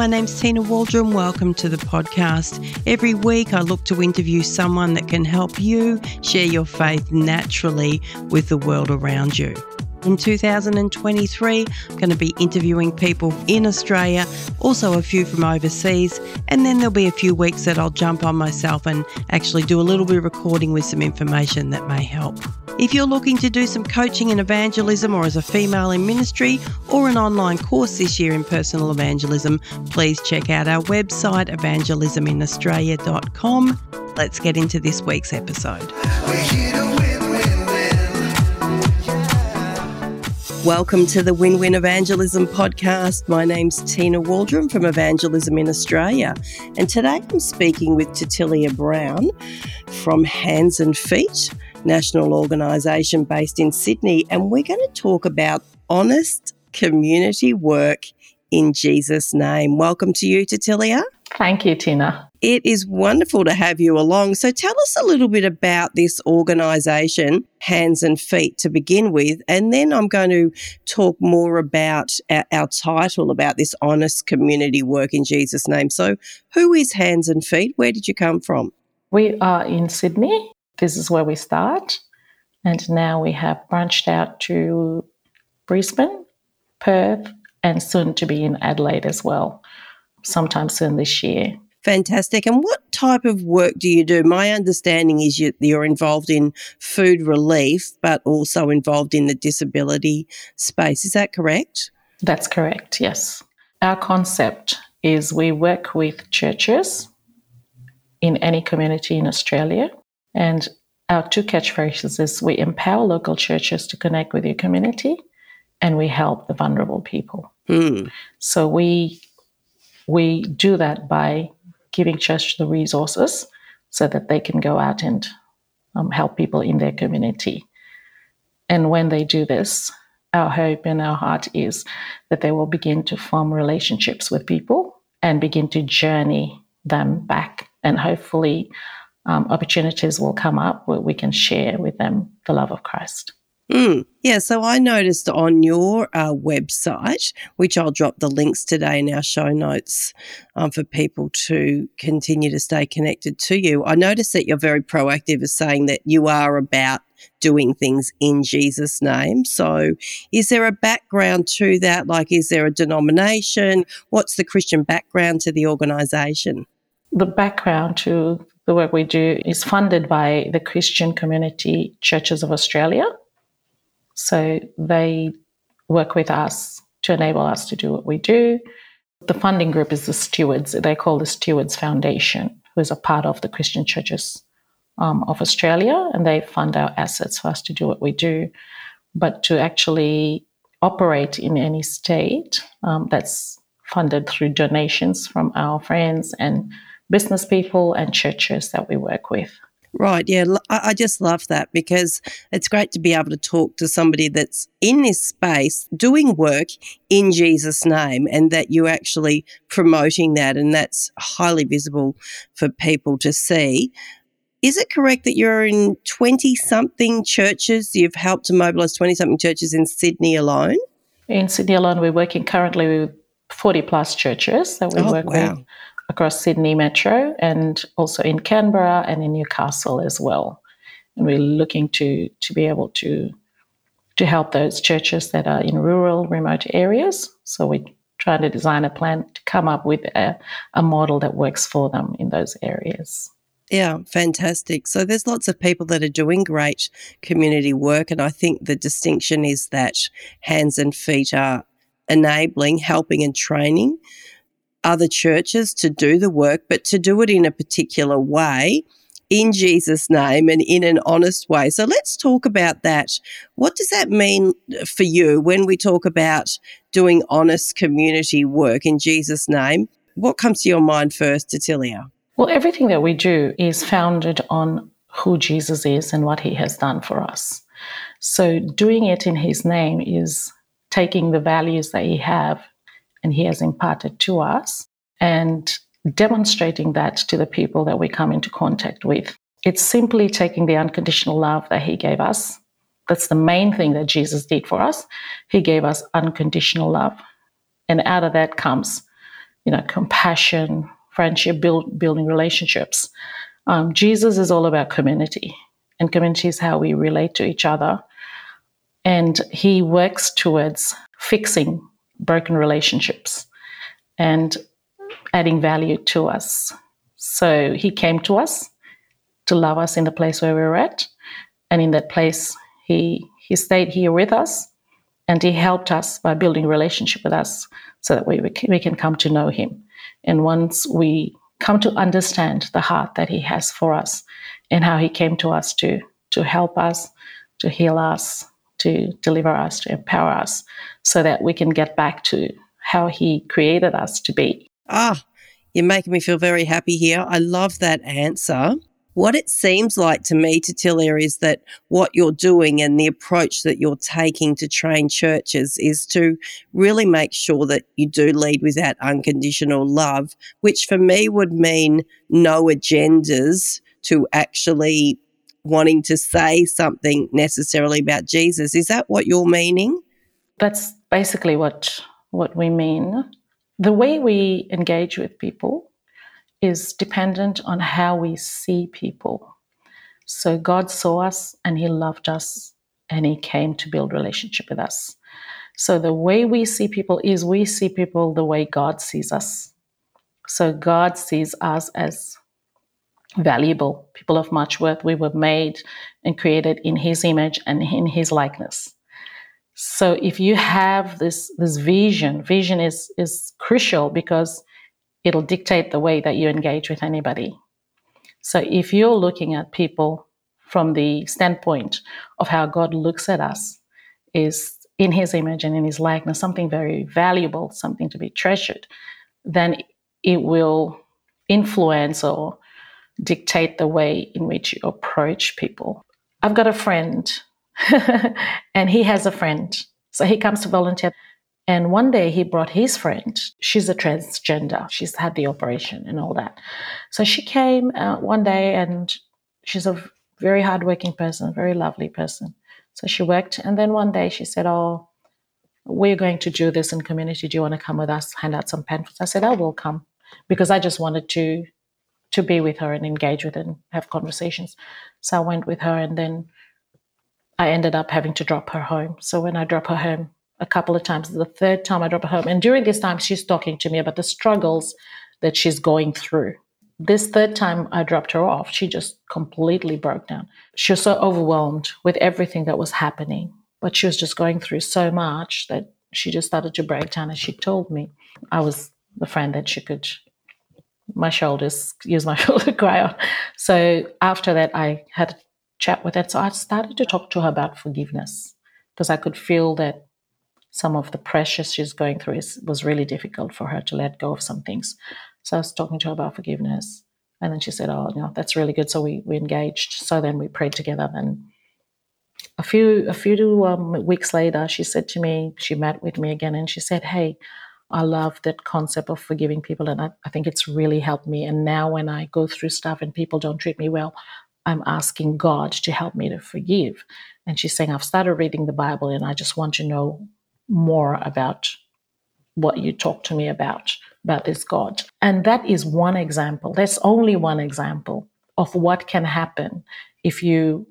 My name's Tina Waldron. Welcome to the podcast. Every week, I look to interview someone that can help you share your faith naturally with the world around you. In 2023, I'm going to be interviewing people in Australia, also a few from overseas, and then there'll be a few weeks that I'll jump on myself and actually do a little bit of recording with some information that may help. If you're looking to do some coaching in evangelism or as a female in ministry or an online course this year in personal evangelism, please check out our website evangelisminaustralia.com. Let's get into this week's episode. Welcome to the Win Win Evangelism podcast. My name's Tina Waldron from Evangelism in Australia. And today I'm speaking with Titilia Brown from Hands and Feet national organisation based in Sydney, and we're going to talk about honest community work in Jesus' name. Welcome to you, Titilia. Thank you, Tina. It is wonderful to have you along. So tell us a little bit about this organisation, Hands and Feet, to begin with. And then I'm going to talk more about our, our, title, about this honest community work in Jesus' name. So, who is Hands and Feet? Where did you come from? We are in Sydney this is where we start. And now we have branched out to Brisbane, Perth, and soon to be in Adelaide as well, sometime soon this year. Fantastic. And what type of work do you do? My understanding is you, you're involved in food relief, but also involved in the disability space. Is that correct? That's correct, yes. Our concept is we work with churches in any community in Australia and our two catchphrases is we empower local churches to connect with your community and we help the vulnerable people. Mm. So we we do that by giving church the resources so that they can go out and um, help people in their community. And when they do this, our hope and our heart is that they will begin to form relationships with people and begin to journey them back and hopefully um, opportunities will come up where we can share with them the love of Christ. Mm, yeah, so I noticed on your uh, website, which I'll drop the links today in our show notes um, for people to continue to stay connected to you. I noticed that you're very proactive as saying that you are about doing things in Jesus' name. So, is there a background to that? Like, is there a denomination? What's the Christian background to the organisation? The background to the work we do is funded by the Christian Community Churches of Australia. So they work with us to enable us to do what we do. The funding group is the Stewards. They call the Stewards Foundation, who is a part of the Christian Churches um, of Australia, and they fund our assets for us to do what we do. But to actually operate in any state, um, that's funded through donations from our friends and business people and churches that we work with. Right. Yeah. I just love that because it's great to be able to talk to somebody that's in this space doing work in Jesus' name and that you're actually promoting that. And that's highly visible for people to see. Is it correct that you're in 20 something churches? You've helped to mobilize 20 something churches in Sydney alone? In Sydney alone, we're working currently with 40 plus churches that we oh, work wow. with across Sydney Metro and also in Canberra and in Newcastle as well. And we're looking to to be able to to help those churches that are in rural, remote areas. So we're trying to design a plan to come up with a, a model that works for them in those areas. Yeah, fantastic. So there's lots of people that are doing great community work. And I think the distinction is that hands and feet are enabling, helping, and training other churches to do the work, but to do it in a particular way in Jesus' name and in an honest way. So let's talk about that. What does that mean for you when we talk about doing honest community work in Jesus' name? What comes to your mind first, Titilia? Well, everything that we do is founded on who Jesus is and what he has done for us. So doing it in his name is taking the values that he have and He has imparted to us and demonstrating that to the people that we come into contact with. It's simply taking the unconditional love that He gave us. That's the main thing that Jesus did for us. He gave us unconditional love. And out of that comes you know, compassion, friendship, build, building relationships. Um, Jesus is all about community, and community is how we relate to each other. And he works towards fixing broken relationships and adding value to us. So he came to us to love us in the place where we were at. And in that place, he, he stayed here with us and he helped us by building relationship with us so that we, we can come to know him. And once we come to understand the heart that he has for us and how he came to us to, to help us, to heal us, to deliver us, to empower us, so that we can get back to how he created us to be. Ah, you're making me feel very happy here. I love that answer. What it seems like to me, to Titilia, is that what you're doing and the approach that you're taking to train churches is to really make sure that you do lead with that unconditional love, which for me would mean no agendas to actually wanting to say something necessarily about Jesus. Is that what you're meaning? That's basically what what we mean. The way we engage with people is dependent on how we see people. So God saw us and he loved us and he came to build relationship with us. So the way we see people is we see people the way God sees us. So God sees us as valuable, people of much worth. We were made and created in His image and in His likeness. So if you have this this vision, vision is is crucial because it'll dictate the way that you engage with anybody. So if you're looking at people from the standpoint of how God looks at us, is in His image and in His likeness, something very valuable, something to be treasured, then it will influence or dictate the way in which you approach people. I've got a friend, and he has a friend. So he comes to volunteer. And one day he brought his friend. She's a transgender. She's had the operation and all that. So she came uh, one day and she's a very hardworking person, very lovely person. So she worked. And then one day she said, Oh, we're going to do this in community. Do you want to come with us, hand out some pamphlets? I said, I will come because I just wanted to to be with her and engage with and have conversations. So I went with her and then I ended up having to drop her home. So when I drop her home a couple of times, the third time I drop her home, and during this time she's talking to me about the struggles that she's going through. This third time I dropped her off, she just completely broke down. She was so overwhelmed with everything that was happening, but she was just going through so much that she just started to break down. And she told me I was the friend that she could my shoulders, use my shoulder cry on. So after that, I had a chat with her. So I started to talk to her about forgiveness because I could feel that some of the pressure she's going through is, was really difficult for her to let go of some things. So I was talking to her about forgiveness. And then she said, Oh, know, that's really good. So we, we engaged. So then we prayed together. And a few a few um, weeks later, she said to me, she met with me again and she said, Hey, I love that concept of forgiving people, and I, I think it's really helped me. And now, when I go through stuff and people don't treat me well, I'm asking God to help me to forgive. And she's saying, I've started reading the Bible and I just want to know more about what you talk to me about, about this God. And that is one example. That's only one example of what can happen if you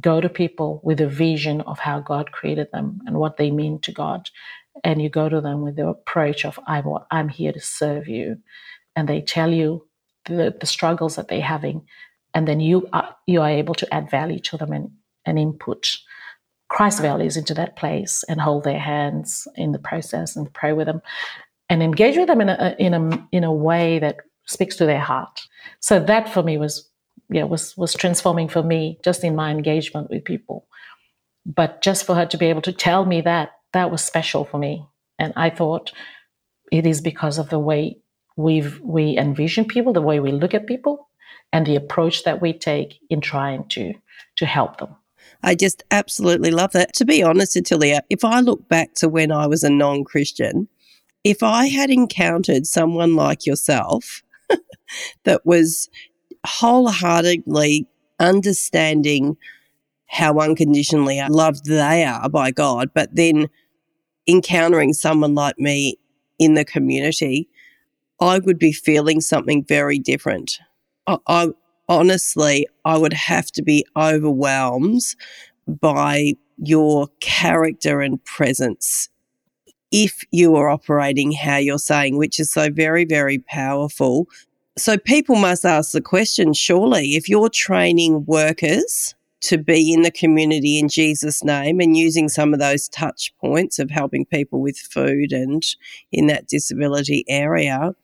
go to people with a vision of how God created them and what they mean to God and you go to them with the approach of I'm I'm here to serve you, and they tell you the, the struggles that they're having, and then you are you are able to add value to them and, and input Christ values into that place and hold their hands in the process and pray with them and engage with them in a in a in a way that speaks to their heart. So that for me was yeah was was transforming for me just in my engagement with people. But just for her to be able to tell me that that was special for me. And I thought it is because of the way we we envision people, the way we look at people, and the approach that we take in trying to to help them. I just absolutely love that. To be honest, Atilia, if I look back to when I was a non Christian, if I had encountered someone like yourself that was wholeheartedly understanding how unconditionally loved they are by God, but then encountering someone like me in the community, I would be feeling something very different. I, I honestly, I would have to be overwhelmed by your character and presence if you are operating how you're saying, which is so very, very powerful. So people must ask the question surely, if you're training workers to be in the community in Jesus' name and using some of those touch points of helping people with food and in that disability area,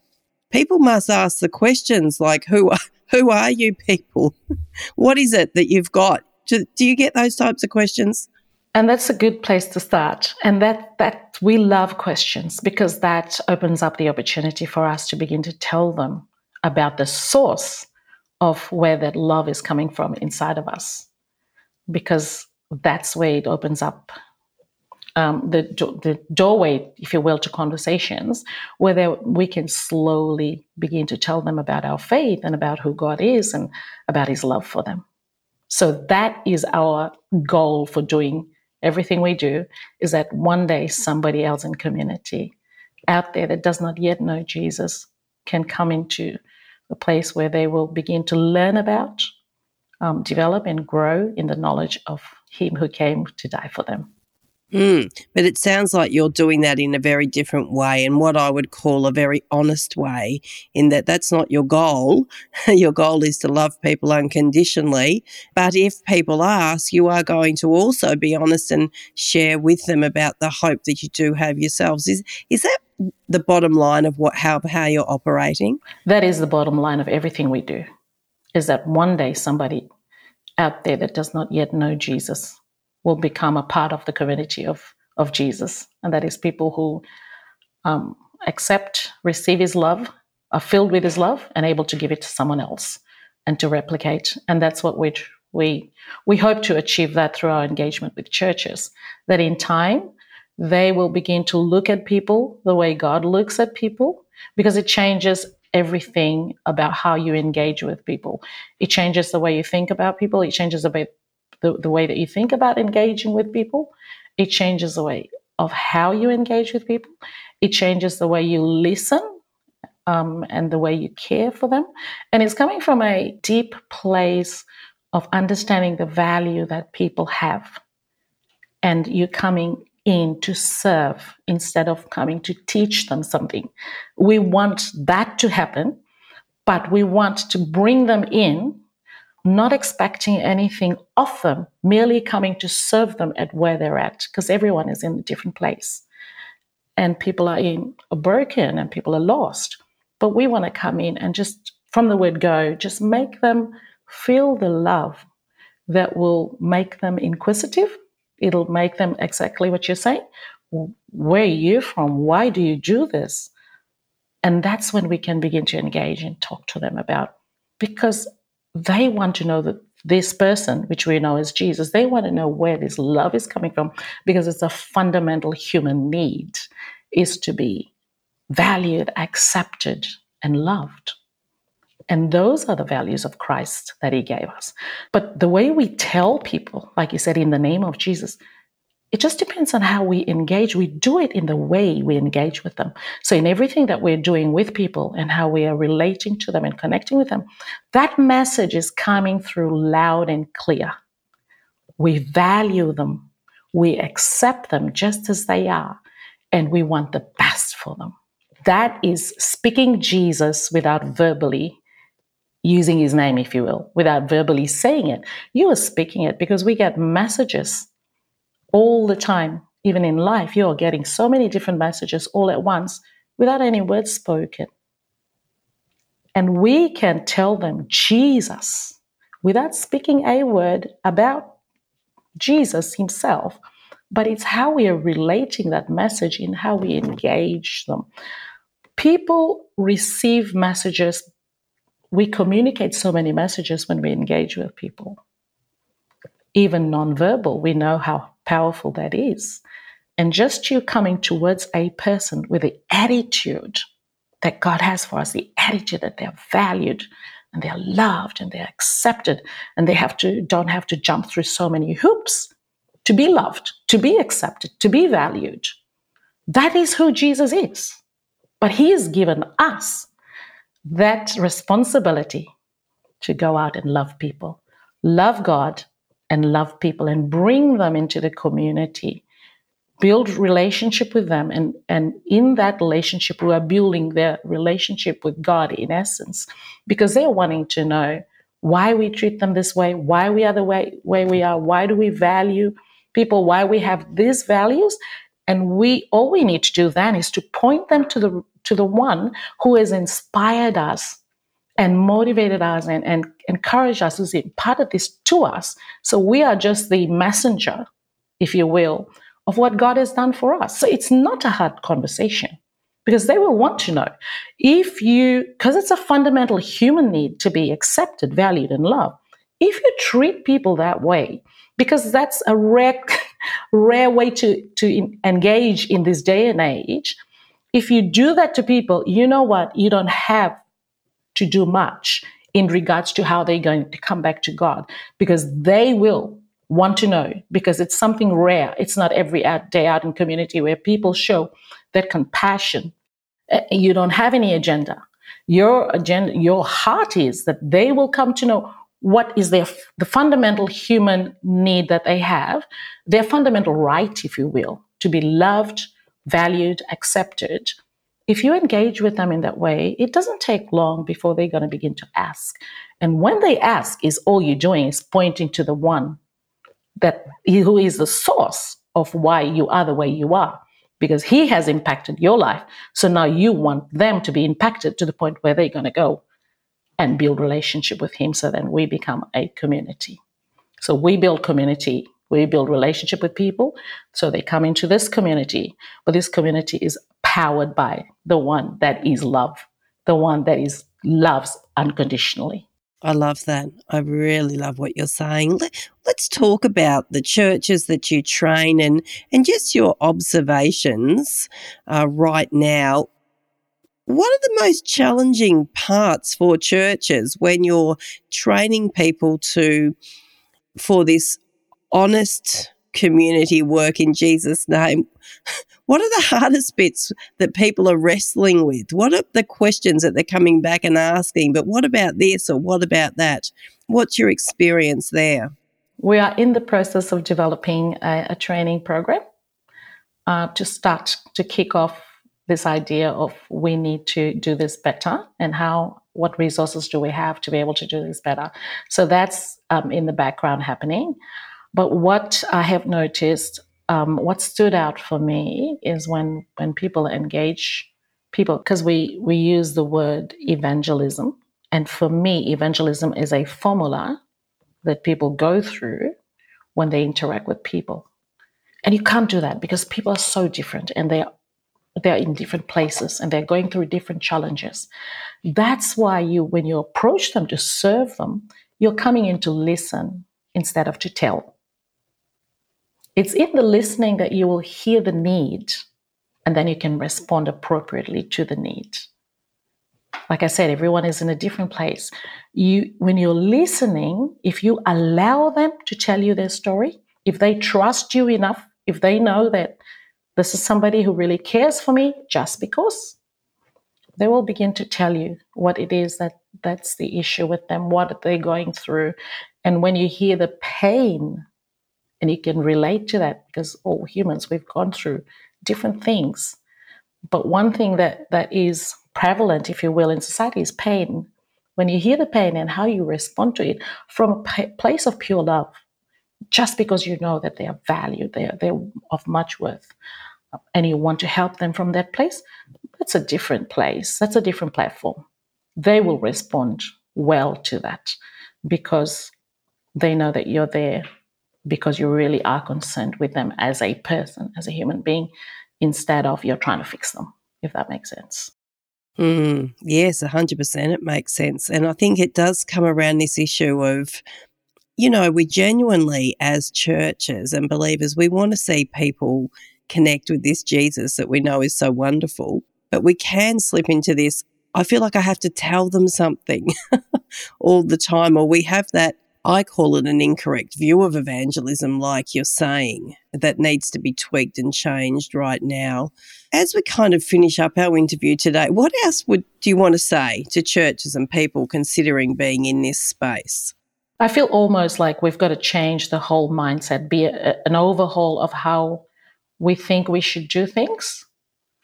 people must ask the questions like, who are, who are you people? what is it that you've got? Do, do you get those types of questions? And that's a good place to start. And that that we love questions because that opens up the opportunity for us to begin to tell them about the source of where that love is coming from inside of us. Because that's where it opens up um, the, the doorway, if you will, to conversations where we can slowly begin to tell them about our faith and about who God is and about His love for them. So that is our goal for doing everything we do is that one day somebody else in community out there that does not yet know Jesus can come into a place where they will begin to learn about, um, develop, and grow in the knowledge of Him who came to die for them. Mm, but it sounds like you're doing that in a very different way and what I would call a very honest way, in that that's not your goal. your goal is to love people unconditionally. But if people ask, you are going to also be honest and share with them about the hope that you do have yourselves. Is, is that the bottom line of what how, how you're operating? That is the bottom line of everything we do, is that one day somebody out there that does not yet know Jesus will become a part of the community of, of Jesus. And that is people who um, accept, receive his love, are filled with his love, and able to give it to someone else and to replicate. And that's what we we we hope to achieve that through our engagement with churches. That in time they will begin to look at people the way God looks at people, because it changes everything about how you engage with people. It changes the way you think about people. It changes the way the, the way that you think about engaging with people. It changes the way of how you engage with people. It changes the way you listen um, and the way you care for them. And it's coming from a deep place of understanding the value that people have. And you're coming in to serve instead of coming to teach them something. We want that to happen, but we want to bring them in not expecting anything of them, merely coming to serve them at where they're at, because everyone is in a different place. And people are in are broken and people are lost. But we want to come in and just from the word go, just make them feel the love that will make them inquisitive. It'll make them exactly what you're saying. Where are you from? Why do you do this? And that's when we can begin to engage and talk to them about because they want to know that this person, which we know as Jesus, they want to know where this love is coming from because it's a fundamental human need is to be valued, accepted, and loved. And those are the values of Christ that he gave us. But the way we tell people, like you said, in the name of Jesus, it just depends on how we engage. We do it in the way we engage with them. So, in everything that we're doing with people and how we are relating to them and connecting with them, that message is coming through loud and clear. We value them, we accept them just as they are, and we want the best for them. That is speaking Jesus without verbally using his name, if you will, without verbally saying it. You are speaking it because we get messages all the time, even in life, you're getting so many different messages all at once without any words spoken. And we can tell them Jesus without speaking a word about Jesus himself, but it's how we are relating that message in how we engage them. People receive messages, we communicate so many messages when we engage with people. Even nonverbal, we know how powerful that is. And just you coming towards a person with the attitude that God has for us, the attitude that they're valued and they're loved and they're accepted and they have to don't have to jump through so many hoops to be loved, to be accepted, to be valued. That is who Jesus is. But He has given us that responsibility to go out and love people, love God and love people and bring them into the community. Build relationship with them and and in that relationship we are building their relationship with god in essence because they're wanting to know why we treat them this way why we are the way, way we are why do we value people why we have these values. And we all we need to do then is to point them to the to the one who has inspired us and motivated us and, and encouraged us who's imparted this to us so we are just the messenger if you will of what God has done for us. So it's not a hard conversation because they will want to know. If you, because it's a fundamental human need to be accepted, valued, and loved, if you treat people that way, because that's a rare, rare way to, to engage in this day and age, if you do that to people, you know what? You don't have to do much in regards to how they're going to come back to God because they will want to know because it's something rare. It's not every day out in community where people show that compassion. Eh, you don't have any agenda. Your agenda, your heart is that they will come to know what is their the fundamental human need that they have, their fundamental right, if you will, to be loved, valued, accepted. If you engage with them in that way, it doesn't take long before they're going to begin to ask. And when they ask, is all you're doing is pointing to the one that who is the source of why you are the way you are because he has impacted your life so now you want them to be impacted to the point where they're going to go and build relationship with him so then we become a community so we build community we build relationship with people so they come into this community but this community is powered by the one that is love the one that is loves unconditionally I love that. I really love what you're saying. Let, us talk about the churches that you train and, and just your observations uh, right now. What are the most challenging parts for churches when you're training people to for this honest community work in Jesus' name? What are the hardest bits that people are wrestling with? What are the questions that they're coming back and asking? But what about this or what about that? What's your experience there? We are in the process of developing a, a training program uh, to start to kick off this idea of we need to do this better and how what resources do we have to be able to do this better so that's um, in the background happening but what i have noticed um, what stood out for me is when when people engage people because we we use the word evangelism. And for me evangelism is a formula that people go through when they interact with people. And you can't do that because people are so different and they're they're in different places and they're going through different challenges. That's why you when you approach them to serve them you're coming in to listen instead of to tell it's in the listening that you will hear the need and then you can respond appropriately to the need. Like I said, everyone is in a different place. You, when you're listening, if you allow them to tell you their story, if they trust you enough, if they know that this is somebody who really cares for me just because, they will begin to tell you what it is that that's the issue with them, what they're going through. And when you hear the pain and you can relate to that because all humans we've gone through different things. But one thing that that is prevalent if you will in society is pain. When you hear the pain and how you respond to it from a p- place of pure love just because you know that they are valued they're, they're of much worth and you want to help them from that place that's a different place. That's a different platform. They will respond well to that because they know that you're there because you really are concerned with them as a person, as a human being, instead of you're trying to fix them, if that makes sense. Mm, yes, 100% it makes sense. And I think it does come around this issue of, you know, we genuinely, as churches and believers, we want to see people connect with this Jesus that we know is so wonderful. But we can slip into this. I feel like I have to tell them something all the time, or we have that I call it an incorrect view of evangelism, like you're saying, that needs to be tweaked and changed right now. As we kind of finish up our interview today, what else would do you want to say to churches and people considering being in this space? I feel almost like we've got to change the whole mindset, be a, an overhaul of how we think we should do things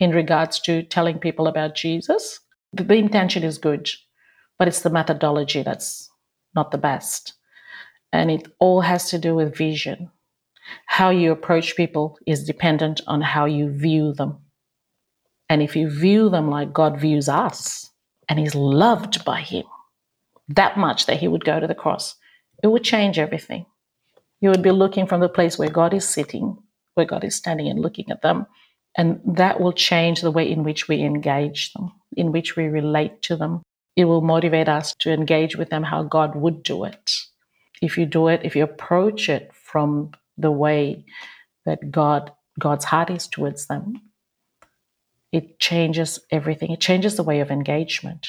in regards to telling people about Jesus. The, the intention is good, but it's the methodology that's not the best. And it all has to do with vision. How you approach people is dependent on how you view them. And if you view them like God views us and is loved by Him, that much that He would go to the cross, it would change everything. You would be looking from the place where God is sitting, where God is standing and looking at them. And that will change the way in which we engage them, in which we relate to them. It will motivate us to engage with them how God would do it. If you do it, if you approach it from the way that God God's heart is towards them, it changes everything. It changes the way of engagement.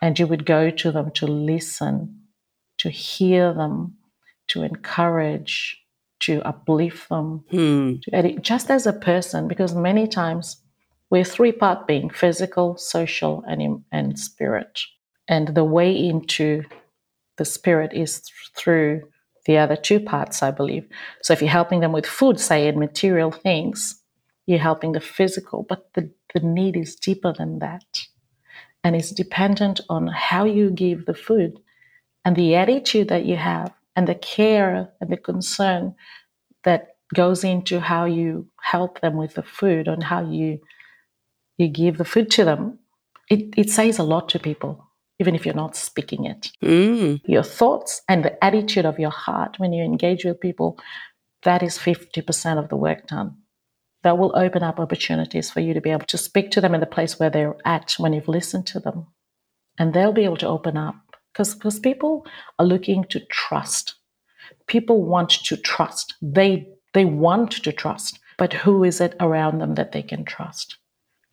And you would go to them to listen, to hear them, to encourage, to uplift them, hmm. to edit, just as a person, because many times we're three part being physical, social, and, and spirit. And the way into the spirit is th- through the other two parts, I believe. So if you're helping them with food, say, and material things, you're helping the physical, but the, the need is deeper than that. And it's dependent on how you give the food and the attitude that you have and the care and the concern that goes into how you help them with the food and how you you give the food to them it, it says a lot to people even if you're not speaking it. Mm. your thoughts and the attitude of your heart when you engage with people that is 50% of the work done. That will open up opportunities for you to be able to speak to them in the place where they're at when you've listened to them. And they'll be able to open up because because people are looking to trust. People want to trust. They they want to trust but who is it around them that they can trust?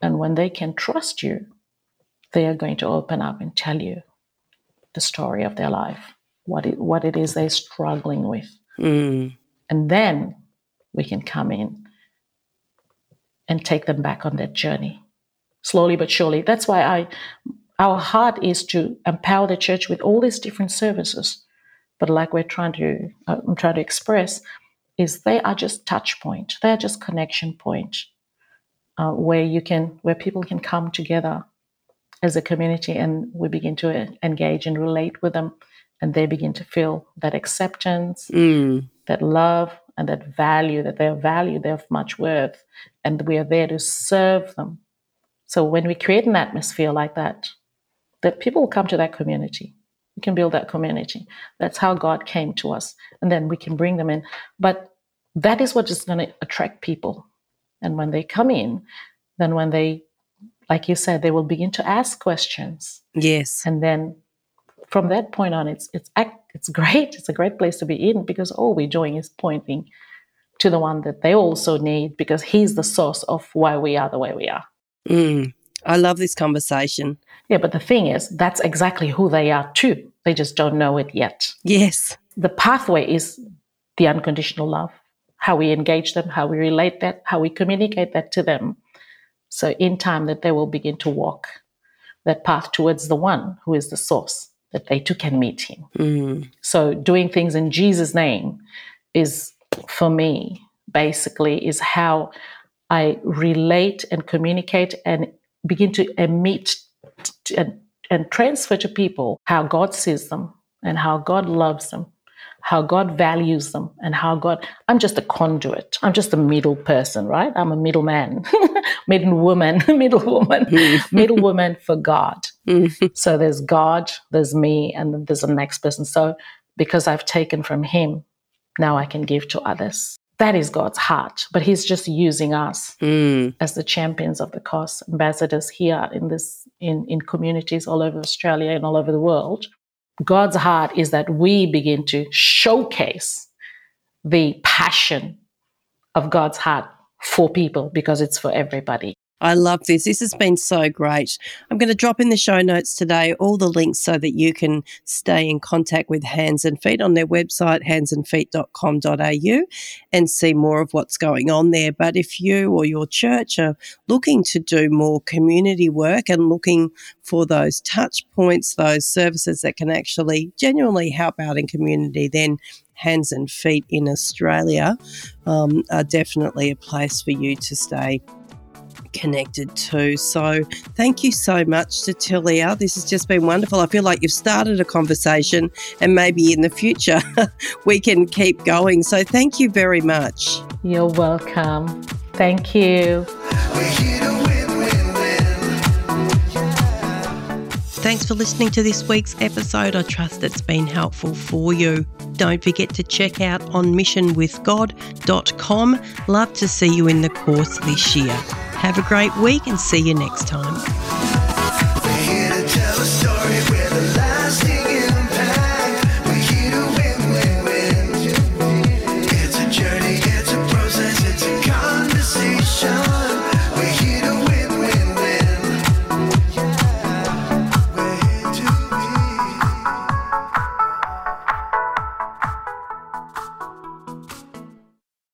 And when they can trust you they are going to open up and tell you the story of their life what it, what it is they're struggling with. Mm. and then we can come in and take them back on that journey slowly but surely. That's why i our heart is to empower the church with all these different services. But like we're trying to uh, i'm trying to express is they are just touch point. They are just connection point uh, where you can where people can come together as a community and we begin to uh, engage and relate with them and they begin to feel that acceptance Mm. that love and that value, that they're valued, they're of much worth, and we are there to serve them. So when we create an atmosphere like that, that people will come to that community. We can build that community. That's how God came to us. And then we can bring them in. But that is what is going to attract people. And when they come in, then when they, like you said, they will begin to ask questions. Yes. And then from that point on, it's it's it's great. It's a great place to be in because all we're doing is pointing to the one that they also need because he's the source of why we are the way we are. Mm. I love this conversation. Yeah, but the thing is, that's exactly who they are too. They just don't know it yet. Yes. The pathway is the unconditional love, how we engage them, how we relate that, how we communicate that to them. So in time that they will begin to walk that path towards the one who is the source, that they too can meet him. Mm. So doing things in Jesus' name is for me basically is how I relate and communicate and begin to emit and, and transfer to people how God sees them and how God loves them, how God values them, and how God. I'm just a conduit. I'm just a middle person, right? I'm a middleman, middle woman, middle woman, middle woman for God. Mm. So there's God, there's me, and then there's the next person. So because I've taken from Him, now I can give to others. That is God's heart, but He's just using us Mm. as the champions of the cause, ambassadors here in this in, in communities all over Australia and all over the world. God's heart is that we begin to showcase the passion of God's heart for people because it's for everybody. I love this. This has been so great. I'm going to drop in the show notes today all the links so that you can stay in contact with Hands and Feet on their website, handsandfeet.com.au, and see more of what's going on there. But if you or your church are looking to do more community work and looking for those touch points, those services that can actually genuinely help out in community, then hands and feet in Australia um, are definitely a place for you to stay connected to. So thank you so much Cecilia. This has just been wonderful. I feel like you've started a conversation and maybe in the future we can keep going. So thank you very much. You're welcome. Thank you. Thanks for listening to this week's episode. I trust it's been helpful for you. Don't forget to check out onmissionwithgod.com. Love to see you in the course this year. Have a great week and see you next time.